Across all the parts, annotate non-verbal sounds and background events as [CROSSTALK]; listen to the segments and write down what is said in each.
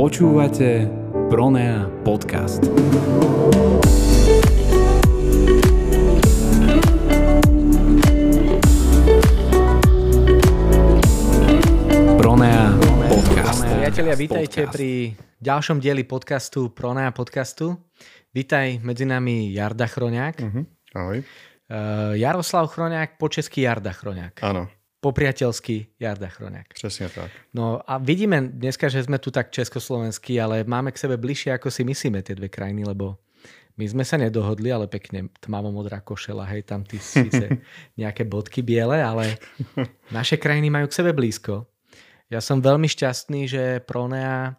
Počúvate Pronea podcast. Pronea podcast. Priatelia, vítajte pri ďalšom dieli podcastu Pronea podcastu. Vítaj medzi nami Jarda Chroňák. Mhm. Ahoj. Uh, Jaroslav Chroňák, po česky Jarda Chroňák. Ano, Po priateľsky Jarda Chroňák. přesně tak. No a vidíme dneska, že sme tu tak československí, ale máme k sebe bližšie, ako si myslíme tie dve krajiny, lebo my sme sa nedohodli, ale pekne tmavo-modrá košela, hej, tam ty síce [LAUGHS] nejaké bodky biele, ale naše krajiny majú k sebe blízko. Ja som veľmi šťastný, že Pronea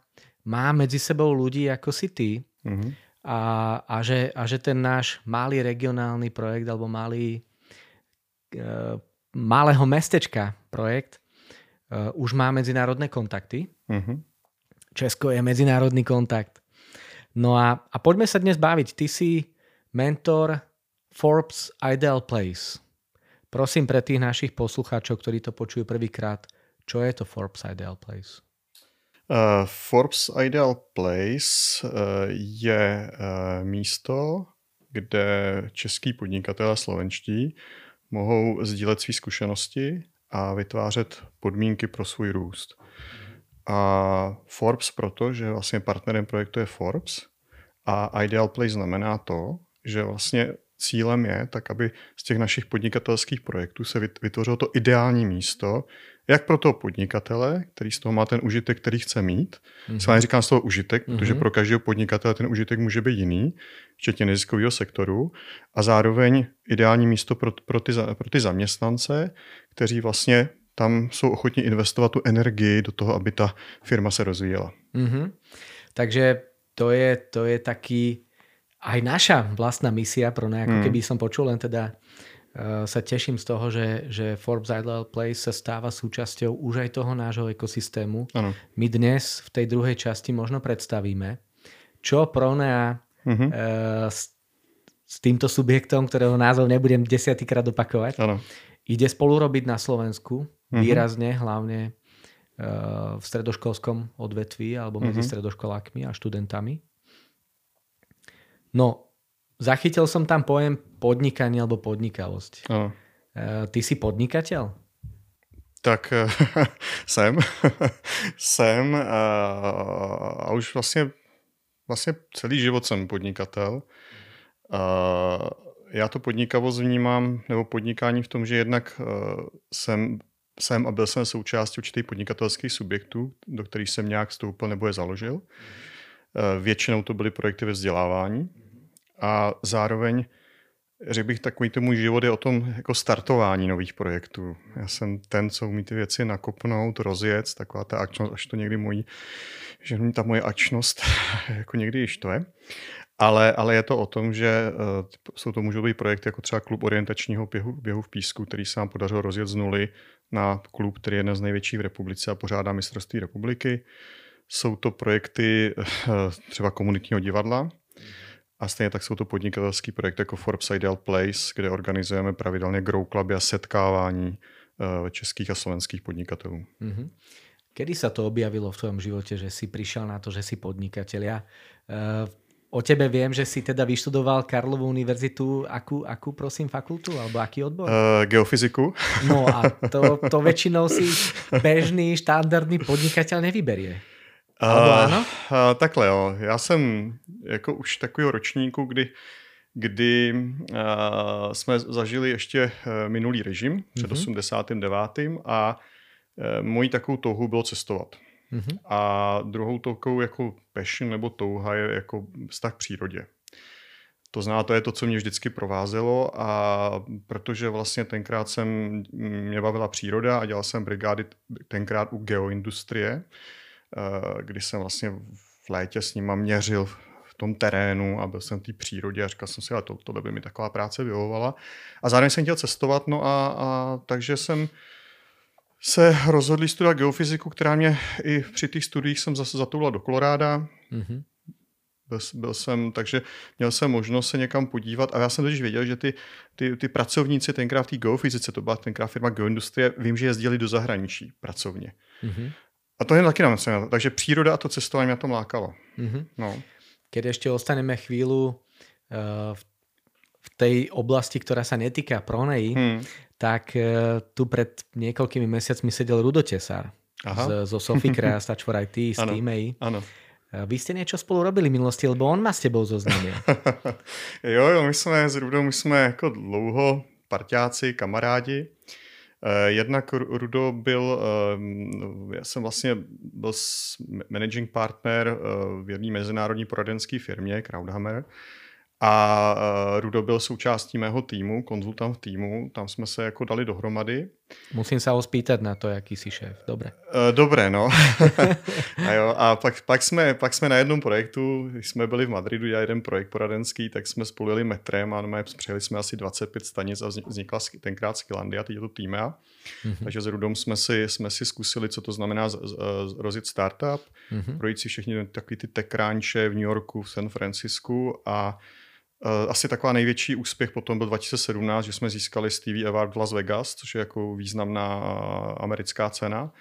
má medzi sebou ľudí ako si ty Mhm. a, a, že, a že ten náš malý regionálny projekt alebo malý e, malého mestečka projekt e, už má medzinárodné kontakty. Mhm. Česko je medzinárodný kontakt. No a, a poďme sa dnes baviť. Ty si mentor Forbes Ideal Place. Prosím pre tých našich poslucháčov, ktorí to počujú prvýkrát, čo je to Forbes Ideal Place? Uh, Forbes Ideal Place uh, je uh, místo, kde český podnikatelé slovenští mohou sdílet své zkušenosti a vytvářet podmínky pro svůj růst. A Forbes proto, že vlastně partnerem projektu je Forbes a Ideal Place znamená to, že vlastně cílem je, tak aby z těch našich podnikatelských projektů se vyt- vytvořilo to ideální místo, jak pro toho podnikatele, který z toho má ten užitek, který chce mít. Mm-hmm. Svá říkám z toho užitek, protože Mhm. pro každého podnikatele ten užitek může být jiný, včetně neziskového sektoru, a zároveň ideální místo pro, pro, ty, pro ty zaměstnance, kteří vlastně tam jsou ochotni investovat tu energii do toho, aby ta firma se rozvíjela. Mhm. Takže to je, to je taký aj naša vlastná misia pro ne, ako Mm. keby som počul, len teda uh, sa teším z toho, že, že Forbes Ideal Place sa stáva súčasťou už aj toho nášho ekosystému. Ano. My dnes v tej druhej časti možno predstavíme, čo Pronea Mhm. uh, s, s týmto subjektom, ktorého názov nebudem desiatýkrát opakovať, Ano. ide spolu robiť na Slovensku, Mhm. výrazne, hlavne uh, v stredoškolskom odvetví alebo medzi Mhm. stredoškolákmi a študentami. No, zachytil som tam pojem podnikanie alebo podnikavosť. ano. Uh, ty si podnikateľ? Tak eh, [LAUGHS] jsem, [LAUGHS] jsem a, a už vlastně, vlastně celý život jsem podnikatel. A já to podnikavost vnímám, nebo podnikání v tom, že jednak jsem, jsem a byl jsem součástí určitých podnikatelských subjektů, do kterých jsem nějak vstoupil nebo je založil. Většinou to byly projekty ve vzdělávání a zároveň řekl bych, takový ten můj život je o tom jako startování nových projektů. Já jsem ten, co umí ty věci nakopnout, rozjet, taková ta akčnost, až to někdy mojí, že ta moje akčnost [LAUGHS] jako někdy již to je. Ale, ale je to o tom, že uh, jsou to můžou být projekty jako třeba klub orientačního běhu, běhu v písku, který se nám podařilo rozjet z nuly na klub, který je jeden z největších v republice a pořádá mistrovství republiky. Jsou to projekty uh, třeba komunitního divadla, a stejně tak jsou to podnikatelský projekty jako Forbes Ideal Place, kde organizujeme pravidelně grow cluby a setkávání uh, českých a slovenských podnikatelů. Mhm. Kedy sa to objavilo v tvojom živote, že si prišiel na to, že si podnikateľ? Ja uh, o tebe viem, že si teda vyštudoval Karlovú univerzitu. Akú, akú prosím, fakultu? Alebo aký odbor? Uh, geofyziku. No a to, to väčšinou si [LAUGHS] bežný, štandardný podnikateľ nevyberie. Áno? Uh, takhle jo, já jsem jako už takového ročníku, kdy, kdy uh, jsme zažili ještě uh, minulý režim před Mhm. 89. a uh, mojí takovou touhu bylo cestovat. Mhm. A druhou takovou jako passion nebo touha je jako vztah k přírodě. To zná, to je to, co mě vždycky provázelo a protože vlastně tenkrát jsem, mě bavila příroda a dělal jsem brigády tenkrát u geoindustrie, kdy jsem vlastně v létě s nima měřil v tom terénu a byl jsem v té přírodě a říkal jsem si, ale to, tohle by mi taková práce vyhovovala. A zároveň jsem chtěl cestovat, no a, a takže jsem se rozhodli studovat geofyziku, která mě i při těch studiích jsem zase zatoula do Koloráda. Mhm. Byl, byl jsem, takže měl jsem možnost se někam podívat a já jsem totiž věděl, že ty, ty, ty pracovníci tenkrát v té geofyzice, to byla tenkrát firma Geoindustrie, vím, že jezdili do zahraničí pracovně. Mhm. A to je taky nám Takže příroda a to cestování mě to lákalo. Mm-hmm. No. Keď ešte ostaneme chvíľu uh, v tej oblasti, ktorá sa netýka Pronei, hmm. tak uh, tu pred niekoľkými mesiacmi sedel Rudo Tesar z, zo Sophie Creas, Touch for IT, z Teamei. [LAUGHS] Áno. Vy ste niečo spolu robili v minulosti, lebo on má s tebou zoznámil. [LAUGHS] jo, jo, my jsme s Rudou, my jsme jako dlouho parťáci, kamarádi. Eh, jednak Rudo byl, eh, já jsem vlastně byl managing partner eh, v jedné mezinárodní poradenské firmě, Crowdhammer, a Rudo byl součástí mého týmu, konzultant v týmu, tam jsme se jako dali dohromady. Musím se ho spýtat na to, jaký jsi šéf. Dobré. Uh, dobré, no. [LAUGHS] a, jo, a pak, pak, jsme, pak jsme na jednom projektu, když jsme byli v Madridu, já jeden projekt poradenský, tak jsme spolu jeli metrem a přijeli jsme asi 25 stanic a vznikla tenkrát Skillandia, teď je to tým Mm-hmm. Takže s Rudom jsme si, jsme si zkusili, co to znamená z, z, rozjet startup, mm-hmm. projít si všechny takový ty tech v New Yorku, v San Francisku a Eh, asi taková největší úspěch potom byl 2017, že jsme získali Stevie Award v Las Vegas, což je jako významná americká cena.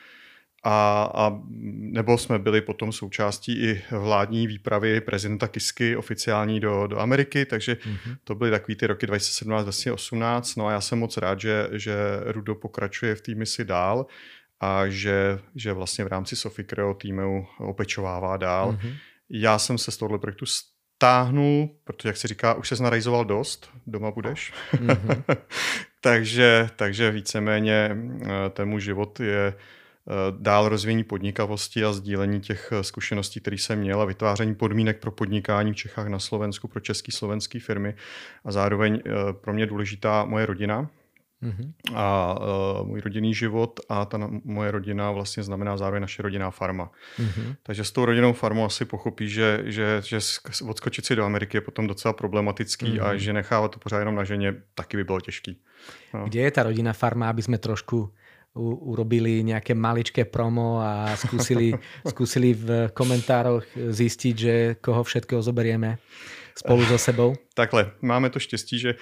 A, a nebo jsme byli potom součástí i vládní výpravy prezidenta Kisky oficiální do, do Ameriky, takže mm-hmm. to byly takový ty roky 2017-2018. No a já jsem moc rád, že, že Rudo pokračuje v té misi dál a že, že vlastně v rámci Sophie Creo týmu opečovává dál. Mm-hmm. Já jsem se z tohohle projektu táhnu, protože jak se říká, už se znarajzoval dost, doma budeš. Mm-hmm. [LAUGHS] takže, takže víceméně eh, ten můj život je eh, dál rozvíjení podnikavosti a sdílení těch eh, zkušeností, které jsem měl a vytváření podmínek pro podnikání v Čechách na Slovensku pro české slovenské firmy a zároveň pro mě důležitá moje rodina, Mm-hmm. A uh, můj rodinný život a ta moje rodina vlastně znamená zároveň naše rodinná farma. Mm-hmm. Takže s tou rodinnou farmou asi pochopí, že, že, že odskočit si do Ameriky je potom docela problematický mm-hmm. a že nechávat to pořád jenom na ženě taky by bylo těžký. No. Kde je ta rodinná farma, aby jsme trošku urobili nejaké maličké promo a skúsili, skúsili [LAUGHS] v komentároch zistiť, že koho všetkého zoberieme spolu so sebou? [LAUGHS] Takhle, máme to štěstí, že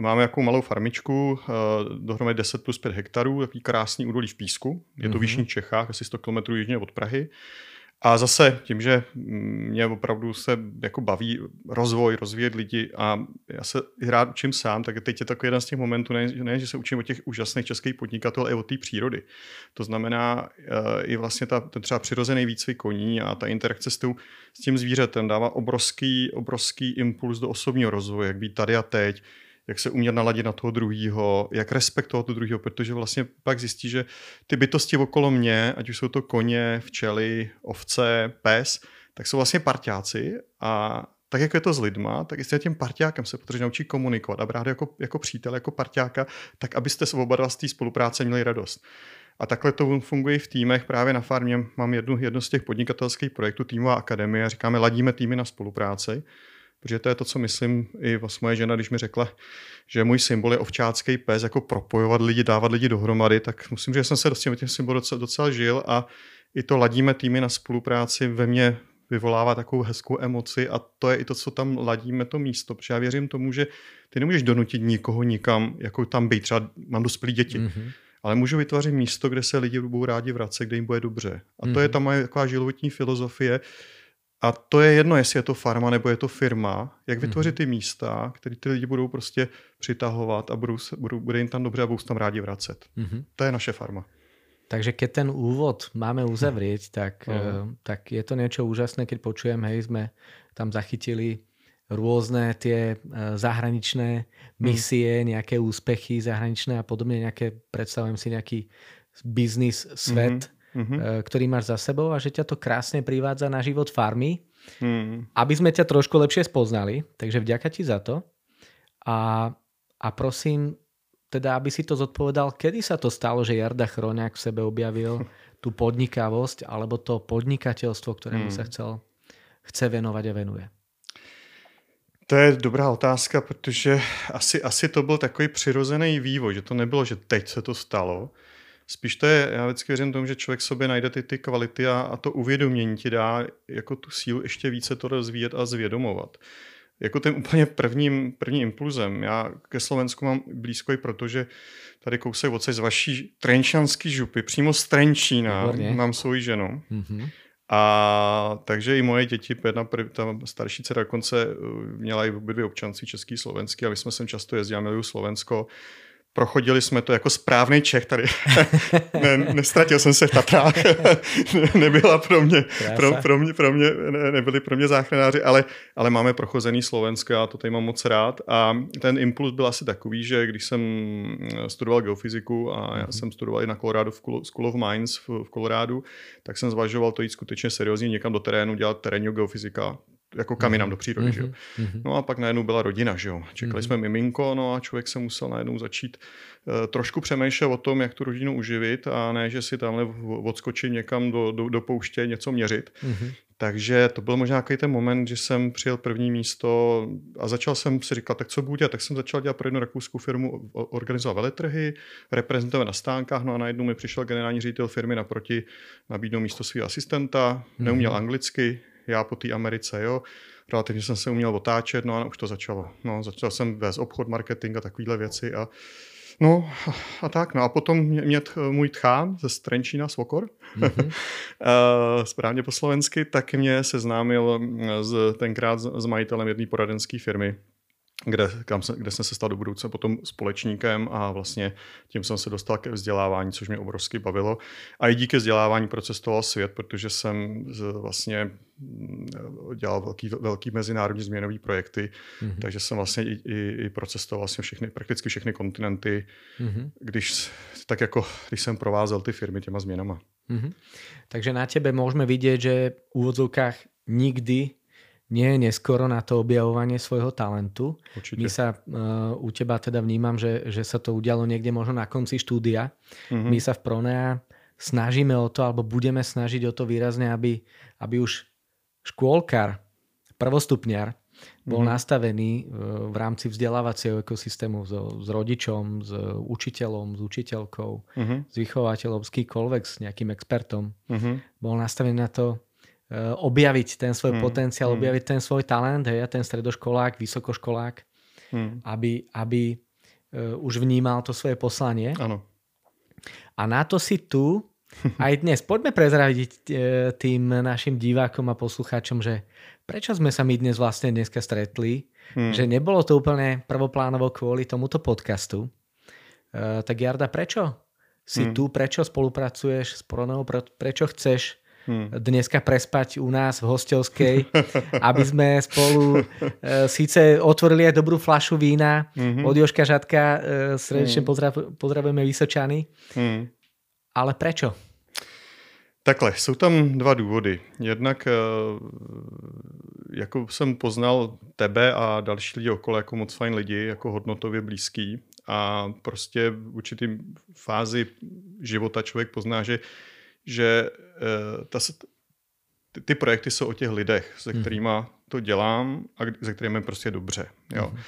máme jakou malou farmičku, eh, dohromady 10 plus 5 hektarů, takový krásný údolí v Písku. Je to v Jižních Čechách, asi 100 km jižně od Prahy. A zase tím, že mě opravdu se jako baví rozvoj, rozvíjet lidi a já se rád učím sám, tak teď je takový jeden z těch momentů, ne, ne že se učím o těch úžasných českých podnikatelů, ale i o té přírody. To znamená uh, i vlastně ta, ten třeba přirozený výcvik koní a ta interakce s, tou, s tím zvířetem dává obrovský, obrovský impuls do osobního rozvoje, jak být tady a teď, jak se umět naladit na toho druhého, jak respektovat toho druhého, protože vlastně pak zjistí, že ty bytosti okolo mě, ať už jsou to koně, včely, ovce, pes, tak jsou vlastně parťáci a tak jako je to s lidma, tak i s tím parťákem se potřebuje naučit komunikovat a brát jako, jako přítel, jako parťáka, tak abyste s oba dva z té spolupráce měli radost. A takhle to funguje v týmech. Právě na farmě mám jednu, jednu z těch podnikatelských projektů Týmová akademie. Říkáme, ladíme týmy na spolupráci. Protože to je to, co myslím i vlastně moje žena, když mi řekla, že můj symbol je ovčácký pes, jako propojovat lidi, dávat lidi dohromady, tak musím, že jsem se s tím, tím symbolem docela, docela žil a i to ladíme týmy na spolupráci ve mně vyvolává takovou hezkou emoci a to je i to, co tam ladíme to místo, protože já věřím tomu, že ty nemůžeš donutit nikoho nikam, jako tam být, třeba mám dospělí děti, mm-hmm. ale můžu vytvořit místo, kde se lidi budou rádi vracet, kde jim bude dobře. A mm-hmm. to je mhm. ta moje taková životní filozofie, a to je jedno, jestli je to farma nebo je to firma, jak vytvořit mhm. ty místa, které ty lidi budou prostě přitahovat a budou, budou, bude jim tam dobře a budou se tam rádi vracet. Mm-hmm. To je naše farma. Takže keď ten úvod máme uzavrieť, [LAUGHS] tak, uh. tak je to niečo úžasné, keď počujem, hej, sme tam zachytili rôzne tie eh, zahraničné mhm. misie, mm. nejaké úspechy zahraničné a podobne, nejaké, predstavujem si nejaký biznis svet, mm-hmm mm-hmm. ktorý máš za sebou a že ťa to krásne privádza na život farmy, mm. aby sme ťa trošku lepšie spoznali. Takže vďaka ti za to. A, a prosím, teda aby si to zodpovedal, kedy sa to stalo, že Jarda Chroňák v sebe objavil [LAUGHS] tú podnikavosť alebo to podnikateľstvo, ktorému mm. sa chcel, chce venovať a venuje? To je dobrá otázka, protože asi, asi to byl takový přirozený vývoj, že to nebylo, že teď se to stalo, Spíš to je, já vždycky věřím tomu, že člověk sobě najde ty, ty kvality a, a to uvědomění ti dá jako tu sílu ještě více to rozvíjet a zvědomovat. jako tím úplně prvním, prvním impulzem. Já ke Slovensku mám blízko i proto, že tady kousek odsaď z vaší trenčanský župy, přímo z Trenčína, Výborně. mám svou ženu. Mm-hmm. A takže i moje děti, jedna ta starší dcera dokonce eh, měla i obě dvě občanství český, slovenský a my jsme sem často jezdili, miluju Slovensko prochodili jsme to jako správný Čech tady. [LAUGHS] ne, nestratil jsem se v Tatrách. [LAUGHS] Nebyla pro mě, pro, pro, mě, pro mě, ne, nebyli pro mě záchranáři, ale, ale máme prochozený Slovensko, já to tady mám moc rád. A ten impuls byl asi takový, že když jsem studoval geofyziku a já mm-hmm. jsem studoval i na Colorado v School of Mines v, v Colorado, tak jsem zvažoval to jít skutečně seriózně někam do terénu, dělat terénního geofyzika jako kam jinam do přírody, mm-hmm. že jo. Mhm. No a pak najednou byla rodina, že jo. Čekali mm-hmm. jsme miminko, no a člověk se musel najednou začít uh, trošku přemýšlet o tom, jak tu rodinu uživit a ne, že si tamhle odskočím někam do, do, do pouště něco měřit. Mm-hmm. Takže to byl možná nějaký ten moment, že jsem přijel první místo a začal jsem si říkat, tak co budu dělat? Tak jsem začal dělat pro jednu rakouskou firmu, organizovat veletrhy, reprezentovat na stánkách, no a najednou mi přišel generální ředitel firmy naproti, nabídnout místo svého asistenta, neuměl mm-hmm. anglicky, já po té Americe, jo. Relativně jsem se uměl otáčet, no a už to začalo. No, začal jsem vést obchod, marketing a takovéhle věci a No a tak, no a potom mě, mě můj tchán ze Strenčína, Svokor, mm-hmm. [LAUGHS] správně po slovensky, tak mě seznámil z, tenkrát s, s majitelem jedné poradenské firmy, kde, kam se, kde jsem se stal do budoucna potom společníkem a vlastně tím jsem se dostal ke vzdělávání, což mě obrovsky bavilo. A i díky vzdělávání procestoval svět, protože jsem vlastně mm, dělal velký, velký mezinárodní změnový projekty, mm-hmm. takže jsem vlastně i, i, i procestoval vlastně všechny, prakticky všechny kontinenty, mm-hmm. když, tak jako když jsem provázel ty firmy těma změnama. Mm-hmm. Takže na tebe můžeme vidět, že v úvodzovkách nikdy nie je neskoro na to objavovanie svojho talentu. Určite. My sa uh, u teba teda vnímam, že, že sa to udialo niekde možno na konci štúdia. Mm-hmm. My sa v Pronea snažíme o to, alebo budeme snažiť o to výrazne, aby, aby už škôlkar, prvostupňar bol mm-hmm. nastavený uh, v rámci vzdelávacieho ekosystému so, s rodičom, s učiteľom, s učiteľkou, mm-hmm. s vychovateľom, s kýkoľvek, s nejakým expertom. Mm-hmm. Bol nastavený na to, objaviť ten svoj hmm. potenciál, hmm. objaviť ten svoj talent, hej, ten stredoškolák, vysokoškolák, hmm. aby, aby uh, už vnímal to svoje poslanie. Ano. A na to si tu [LAUGHS] aj dnes poďme prezradiť uh, tým našim divákom a poslucháčom, že prečo sme sa my dnes vlastne dneska stretli, hmm. že nebolo to úplne prvoplánovo kvôli tomuto podcastu. Uh, tak Jarda, prečo si hmm. tu, prečo spolupracuješ s Pronou, prečo chceš hmm. dneska prespať u nás v hostelskej, [LAUGHS] aby sme spolu e, síce otvorili aj dobrú flašu vína hmm. od Joška Žadka, e, srdečne hmm. pozdrav, pozdravujeme Vysočany. Hmm. Ale prečo? Takhle, jsou tam dva důvody. Jednak, e, jako jsem poznal tebe a další lidi okolo jako moc fajn lidi, jako hodnotově blízký a prostě v určitým fázi života člověk pozná, že že ta, ty, ty projekty jsou o těch lidech, se mhm. kterými to dělám a se kterými prostě dobře. Jo. Mm.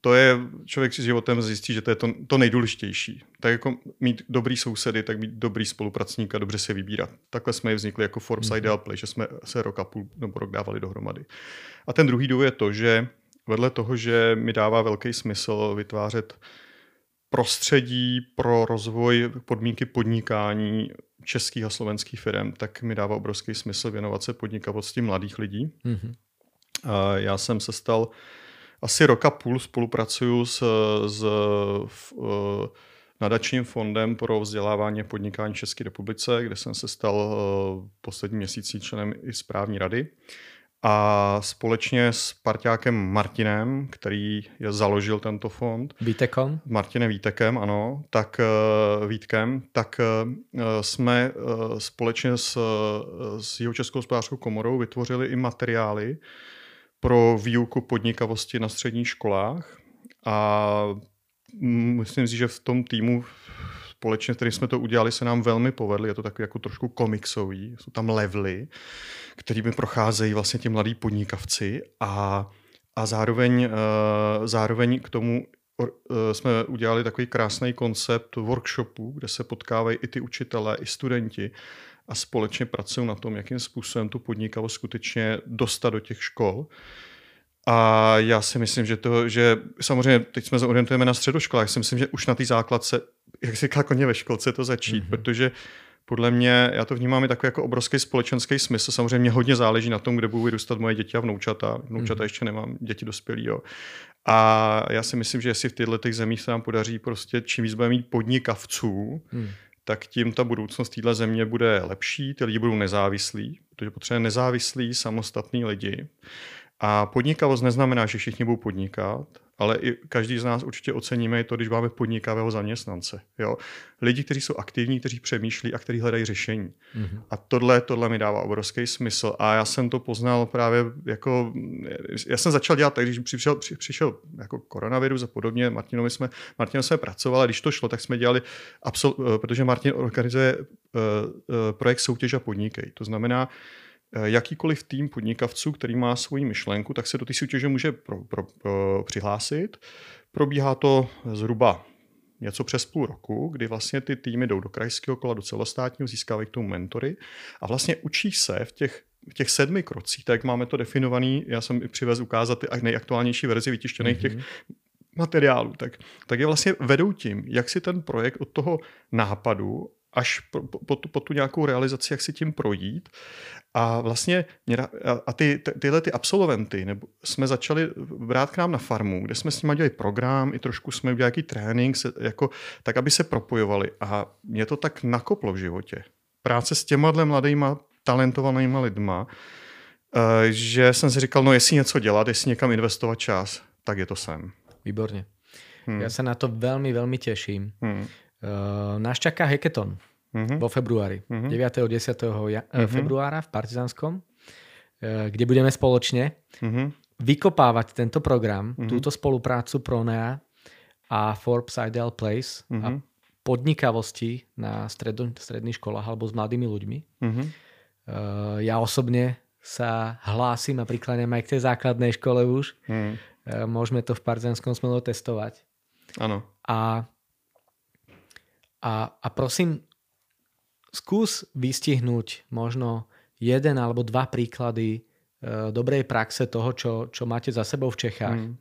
To je, člověk si životem zjistí, že to je to, to nejdůležitější. Tak jako mít dobrý sousedy, tak mít dobrý spolupracník a dobře se vybírat. Takhle jsme vznikli jako Forbes mm. Ideal Play, že jsme se rok a půl nebo rok dávali dohromady. A ten druhý důvod je to, že vedle toho, že mi dává velký smysl vytvářet prostředí pro rozvoj podmínky podnikání českých a slovenských firm, tak mi dává obrovský smysl věnovat se podnikavosti mladých lidí. Mm-hmm. Já jsem se stal asi roka půl spolupracuju s, s v, uh, nadačním fondem pro vzdělávání a podnikání České republice, kde jsem se stal uh, poslední měsící členem i správní rady. A společně s parťákem Martinem, který je založil tento fond. Vítekom? Martinem Vítekem, ano. Tak uh, Vítkem, tak uh, jsme uh, společně s, s jeho Českou hospodářskou komorou vytvořili i materiály pro výuku podnikavosti na středních školách. A myslím si, že v tom týmu společně, který jsme to udělali, se nám velmi povedli. Je to takový jako trošku komiksový. Jsou tam levely, kterými procházejí vlastně ti mladí podnikavci a, a zároveň, uh, zároveň k tomu uh, jsme udělali takový krásný koncept workshopu, kde se potkávají i ty učitelé, i studenti a společně pracují na tom, jakým způsobem tu podnikavost skutečně dostat do těch škol. A já si myslím, že to, že samozřejmě teď jsme orientujeme na středoškolách, já si myslím, že už na té základce, jak si říká koně ve školce, to začít, mm-hmm. protože podle mě, já to vnímám i takový jako obrovský společenský smysl. Samozřejmě mě hodně záleží na tom, kde budou vyrůstat moje děti a vnoučata. Vnoučata mm-hmm. ještě nemám, děti dospělí, jo. A já si myslím, že jestli v těchto těch zemích se nám podaří prostě čím víc budeme mít podnikavců, mm tak tím ta budoucnost téhle země bude lepší, ty lidi budou nezávislí, protože potřebujeme nezávislí, samostatní lidi. A podnikavost neznamená, že všichni budou podnikat, ale i každý z nás určitě oceníme to, když máme podnikavého zaměstnance. Jo? Lidi, kteří jsou aktivní, kteří přemýšlí a kteří hledají řešení. Mm-hmm. A tohle, tohle mi dává obrovský smysl. A já jsem to poznal právě jako, já jsem začal dělat tak, když přišel, při, přišel jako koronavirus a podobně, Martinovi jsme, Martinovi jsme pracovali, když to šlo, tak jsme dělali, absol, eh, protože Martin organizuje uh, uh, projekt Soutěž a podnikej. To znamená, Eh, jakýkoliv tým podnikavců, který má svoji myšlenku, tak se do té soutěže může pro, pro, pro, přihlásit. Probíhá to zhruba něco přes půl roku, kdy vlastně ty týmy jdou do krajského kola, do celostátního, získávají k tomu mentory a vlastně učí se v těch v těch sedmi krocích, tak máme to definovaný, já jsem i přivez ukázat ty nejaktuálnější verzi vytištěných mm-hmm. těch materiálů, tak, tak je vlastně vedou tím, jak si ten projekt od toho nápadu až po, po, po tu nějakou realizaci, jak si tím projít. A vlastně a ty, tyhle ty absolventy nebo jsme začali brát k nám na farmu, kde jsme s nimi dělali program, i trošku jsme udělali nějaký trénink, se, jako, tak aby se propojovali. A mě to tak nakoplo v životě. Práce s těma mladýma, talentovanýma lidma, eh, že jsem si říkal, no jestli něco dělat, jestli někam investovat čas, tak je to sem. Výborně. Hmm. Já se na to velmi, velmi těším. Hmm. Uh, nás čaká hackathon uh-huh. vo februári. Uh-huh. 9. 10. Ja- uh-huh. februára v Partizanskom, uh, kde budeme spoločne uh-huh. vykopávať tento program, uh-huh. túto spoluprácu Pronea a Forbes Ideal Place uh-huh. a podnikavosti na stredo, stredných školách alebo s mladými ľuďmi. Uh-huh. Uh, ja osobne sa hlásim a prikláňam aj k tej základnej škole už. Uh-huh. Uh, môžeme to v Partizanskom smelo testovať. Áno. A a, a prosím, skús vystihnúť možno jeden alebo dva príklady uh, dobrej praxe toho, čo, čo máte za sebou v Čechách. Mm.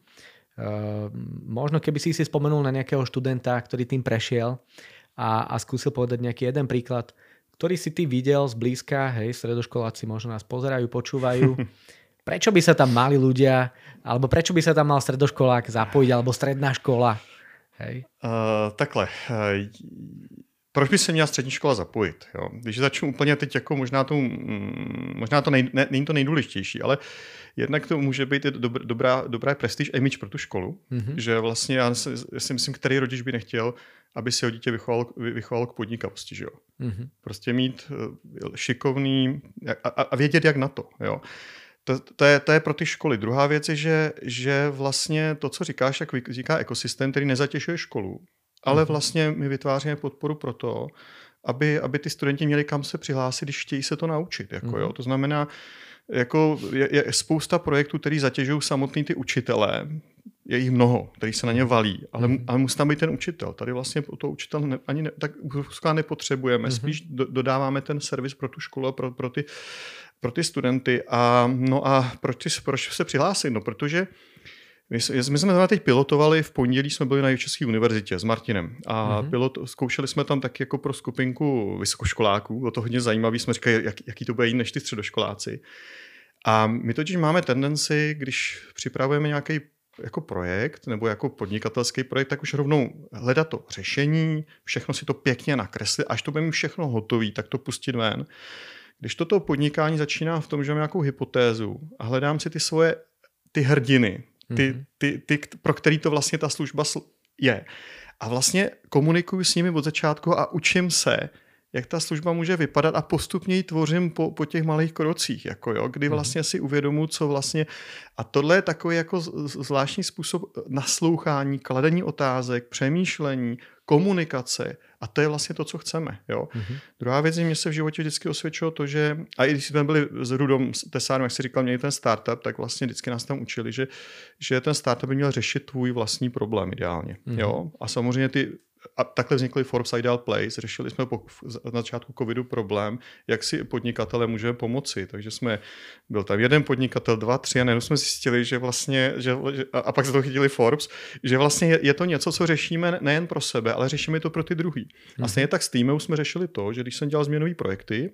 Uh, možno keby si si spomenul na nejakého študenta, ktorý tým prešiel a, a skúsil povedať nejaký jeden príklad, ktorý si ty videl zblízka, hej, stredoškoláci možno nás pozerajú, počúvajú. [LAUGHS] Prečo by sa tam mali ľudia, alebo prečo by sa tam mal stredoškolák zapojiť, alebo stredná škola? Hej. Uh, takhle. Uh, proč by se měla střední škola zapojit? Jo? Když začnu úplně teď, jako možná to, mm, možná to nej, ne, není to nejdůležitější, ale jednak to může být dob, dobrá, dobrá prestiž image pro tu školu, mm-hmm. že vlastně já si, já si myslím, který rodič by nechtěl, aby si ho dítě vychoval, vychoval k podnikavosti, že jo. Mm-hmm. Prostě mít šikovný a, a vědět, jak na to, jo. To, to, je, to je pro ty školy. Druhá věc je, že, že vlastně to, co říkáš, jak říká ekosystém, který nezatěžuje školu, ale mhm. vlastně my vytváříme podporu pro to, aby, aby ty studenti měli kam se přihlásit, když chtějí se to naučit. Jako, mm. jo. To znamená, jako je, je spousta projektů, který zatěžují samotný ty učitelé, je jich mnoho, který se na ně valí, ale, mm. ale musí tam být ten učitel. Tady vlastně o toho učitel ne, ani ne, tak nepotřebujeme, mm-hmm. spíš do, dodáváme ten servis pro tu školu a pro, pro, ty, pro ty studenty. A, no a proč, proč se přihlásit? No, protože my, my jsme teď pilotovali, v pondělí jsme byli na České univerzitě s Martinem a mm-hmm. pilot, zkoušeli jsme tam tak jako pro skupinku vysokoškoláků, bylo to hodně zajímavé, jsme říkali, jak, jaký to bude jít než ty středoškoláci. A my totiž máme tendenci, když připravujeme nějaký jako projekt nebo jako podnikatelský projekt, tak už rovnou hledat to řešení, všechno si to pěkně nakreslit, až to bude všechno hotové, tak to pustit ven. Když toto podnikání začíná v tom, že mám nějakou hypotézu a hledám si ty svoje ty hrdiny, ty, mhm. ty, ty, pro který to vlastně ta služba je. A vlastně komunikuju s nimi od začátku a učím se, jak ta služba může vypadat a postupně ji tvořím po, po těch malých krocích, jako jo, kdy mhm. vlastně si uvědomuji, co vlastně... A tohle je takový jako zvláštní způsob naslouchání, kladení otázek, přemýšlení, komunikace a to je vlastně to, co chceme. Jo? Mm-hmm. Druhá věc, mě se v životě vždycky osvědčilo to, že, a i když jsme byli s Rudom Tesárem, jak si říkal, měli ten startup, tak vlastně vždycky nás tam učili, že, že ten startup by měl řešit tvůj vlastní problém ideálně. Mm-hmm. Jo? A samozřejmě ty a takhle vznikly Forbes Ideal Place. Řešili jsme po, na začátku covidu problém, jak si podnikatele můžeme pomoci. Takže jsme, byl tam jeden podnikatel, dva, tři a najednou jsme zjistili, že vlastně, že, a pak se to chytili Forbes, že vlastně je, je to něco, co řešíme nejen pro sebe, ale řešíme to pro ty druhý. A mhm. stejně tak s týmem jsme řešili to, že když jsem dělal změnový projekty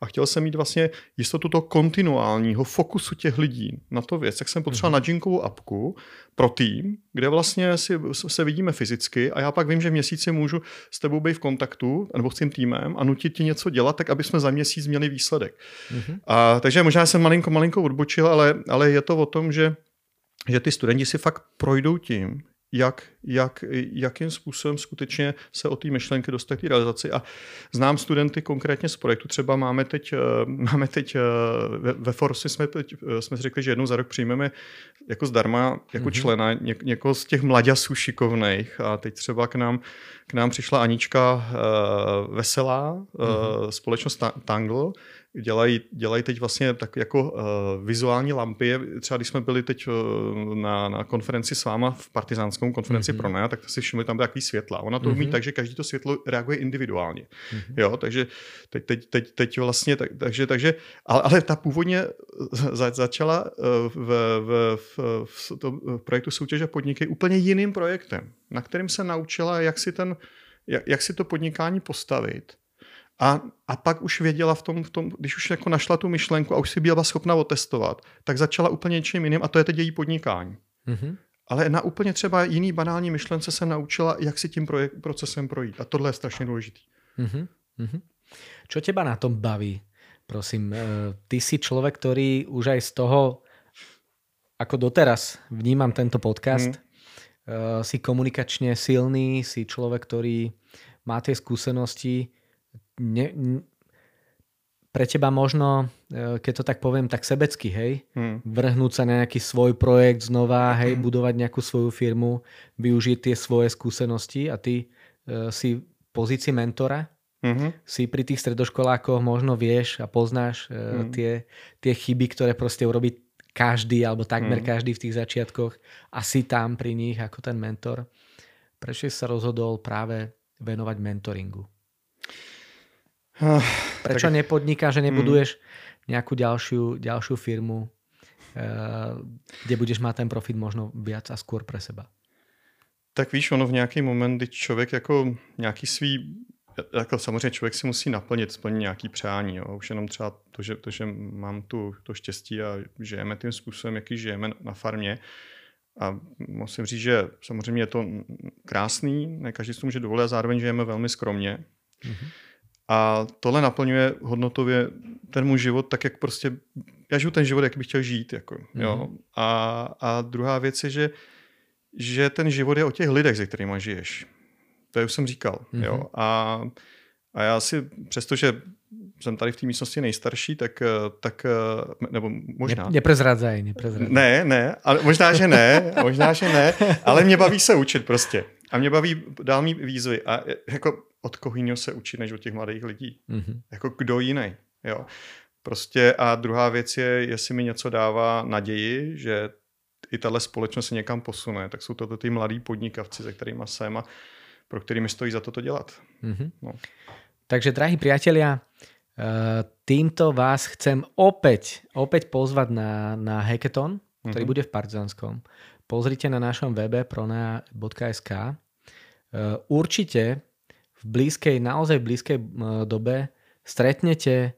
a chtěl jsem mít vlastně jistotu toho kontinuálního fokusu těch lidí na to věc, tak jsem potřeboval mm. na Jinkovou apku pro tým, kde vlastně si, se vidíme fyzicky a já pak vím, že v měsíci můžu s tebou být v kontaktu nebo s tím týmem a nutit ti něco dělat, tak aby jsme za měsíc měli výsledek. Mm-hmm. A, takže možná jsem malinko, malinko odbočil, ale, ale je to o tom, že že ty studenti si fakt projdou tím, jak, jak, jakým způsobem skutečně se o té myšlenky dostat k realizaci. A znám studenty konkrétně z projektu, třeba máme teď, eh, máme teď eh, ve, ve Forsi jsme, teď, eh, jsme si řekli, že jednou za rok přijmeme jako zdarma, jako mm-hmm. člena ně, někoho z těch mladěsů šikovných a teď třeba k nám, k nám přišla Anička uh, Veselá, mm-hmm. společnost Tangle, dělají, dělají teď vlastně tak jako uh, vizuální lampy. Třeba když jsme byli teď uh, na, na konferenci s váma v partizánskou konferenci mm-hmm. pro NEA, tak si všimli tam takový světla. Ona to mm-hmm. umí tak, že každý to světlo reaguje individuálně. Mm-hmm. Jo, takže teď, teď, teď, teď vlastně, tak, takže, takže ale, ale ta původně za, začala v, v, v, v, to, v projektu soutěže podniky úplně jiným projektem, na kterým se naučila, jak si ten jak, jak si to podnikání postavit a, a pak už věděla v tom, v tom, když už jako našla tu myšlenku a už si byla schopna otestovat, tak začala úplně něčím jiným a to je teď její podnikání. Mm-hmm. Ale na úplně třeba jiný banální myšlence se naučila, jak si tím projek- procesem projít. A tohle je strašně důležité. Mm-hmm. Mm-hmm. Čo teba na tom baví? Prosím, eh, ty si človek, ktorý už aj z toho, ako doteraz vnímam tento podcast, mm. si komunikačne silný, si človek, ktorý má tie skúsenosti, ne, pre teba možno, e, keď to tak poviem, tak sebecky, hej, hmm. vrhnúť sa na nejaký svoj projekt znova, hej, hmm. budovať nejakú svoju firmu, využiť tie svoje skúsenosti a ty uh, si v pozícii mentora, hmm. si pri tých stredoškolákoch možno vieš a poznáš uh, hmm. tie, tie chyby, ktoré proste urobí každý alebo takmer hmm. každý v tých začiatkoch a si tam pri nich ako ten mentor. Prečo si sa rozhodol práve venovať mentoringu? Prečo tak... nepodniká, že nebuduješ mm. nejakú ďalšiu, ďalšiu firmu, uh, kde budeš mít ten profit možno viac a skôr pre seba? Tak víš, ono v nějaký moment, kdy člověk jako nějaký svý jako samozřejmě člověk si musí naplnit, splnit nějaký přání. Jo. Už jenom třeba to, že, to, že mám tu, to štěstí a žijeme tím způsobem, jaký žijeme na farmě. A musím říct, že samozřejmě je to krásný, ne každý si to může dovolit a zároveň žijeme velmi skromně. Mm-hmm. A tohle naplňuje hodnotově ten můj život tak, jak prostě, já žiju ten život, jak bych chtěl žít. Jako, mm-hmm. jo. A, a druhá věc je, že, že ten život je o těch lidech, se kterými žiješ. To už jsem říkal. Mm-hmm. Jo. A, a já si, přestože jsem tady v té místnosti nejstarší, tak, tak nebo možná... Ne, neprezradzaj, neprezradzaj. Ne, ne, ale možná, že ne, možná, že ne, ale mě baví se učit prostě. A mě baví dál mít výzvy. A jako od koho jiného se učit, než od těch mladých lidí. Mm-hmm. Jako kdo jiný. Jo. Prostě a druhá věc je, jestli mi něco dává naději, že i tahle společnost se někam posune, tak jsou to ty mladí podnikavci, se kterými jsem a pro kterými stojí za toto dělat. Mm-hmm. No. Takže, drahí priatelia, eh, týmto vás chcem opäť, opäť pozvať na, na hackathon, ktorý mm-hmm. bude v Partizanskom. Pozrite na našom webe pronea.sk. Eh, určite v blízkej, naozaj blízkej dobe stretnete e,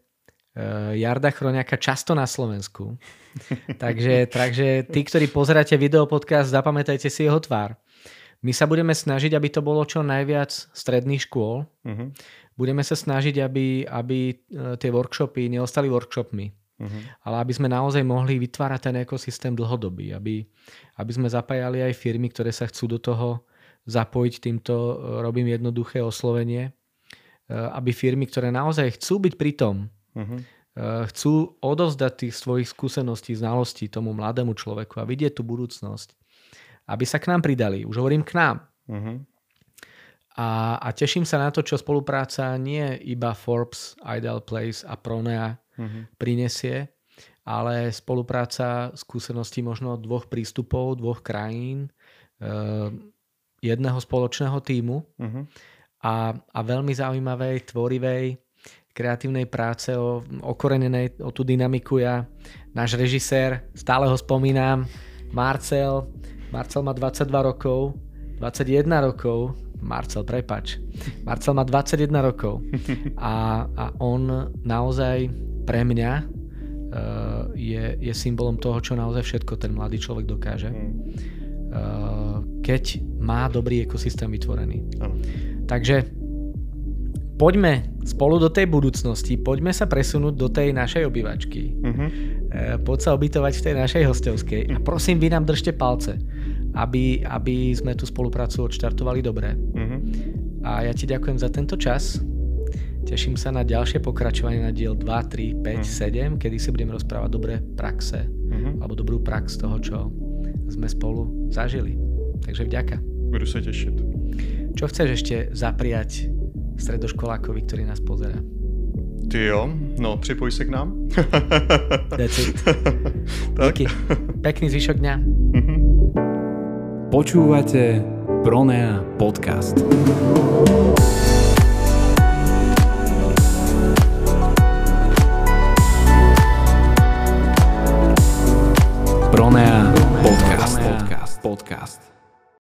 Jarda Chroňaka často na Slovensku. [LAUGHS] takže, takže tí, ktorí pozeráte video podcast, zapamätajte si jeho tvár. My sa budeme snažiť, aby to bolo čo najviac stredných škôl. Uh-huh. Budeme sa snažiť, aby, aby e, tie workshopy neostali workshopmi. Uh-huh. Ale aby sme naozaj mohli vytvárať ten ekosystém dlhodobý. Aby, aby sme zapájali aj firmy, ktoré sa chcú do toho zapojiť týmto, e, robím jednoduché oslovenie, e, aby firmy, ktoré naozaj chcú byť pri tom, uh-huh. chcú odovzdať tých svojich skúseností, znalostí tomu mladému človeku a vidieť tú budúcnosť, aby sa k nám pridali. Už hovorím k nám. Uh-huh. A, a teším sa na to, čo spolupráca nie iba Forbes, Ideal Place a Pronea uh-huh. prinesie, ale spolupráca skúseností možno dvoch prístupov, dvoch krajín, jedného spoločného týmu Mhm. a, a veľmi zaujímavej, tvorivej, kreatívnej práce, o, okorenenej o tú dynamiku. Ja, náš režisér, stále ho spomínam, Marcel. Marcel má 22 rokov, 21 rokov, Marcel, prepač. Marcel má 21 rokov a, a on naozaj pre mňa uh, je, je symbolom toho, čo naozaj všetko ten mladý človek dokáže. Mhm. Keď má dobrý ekosystém vytvorený. Ano. Takže poďme spolu do tej budúcnosti, poďme sa presunúť do tej našej obývačky. E, poď sa obytovať v tej našej hostovskej a prosím, vy nám držte palce, aby, aby sme tú spoluprácu odštartovali dobre. Mhm. A ja ti ďakujem za tento čas. Teším sa na ďalšie pokračovanie na diel 2, 3, 5, 7, kedy si budeme rozprávať dobré praxe Mhm. alebo dobrú prax toho, čo sme spolu zažili. Takže vďaka. Budu se těšit. Čo chceš ešte zapriať stredoškolákovi, ktorý nás pozera? Ty jo, no připoj se k nám. [LAUGHS] That's it. [LAUGHS] tak. Díky. Pekný zvyšok dňa. Mhm. Počúvate Pronea podcast. Pronea. Podcast.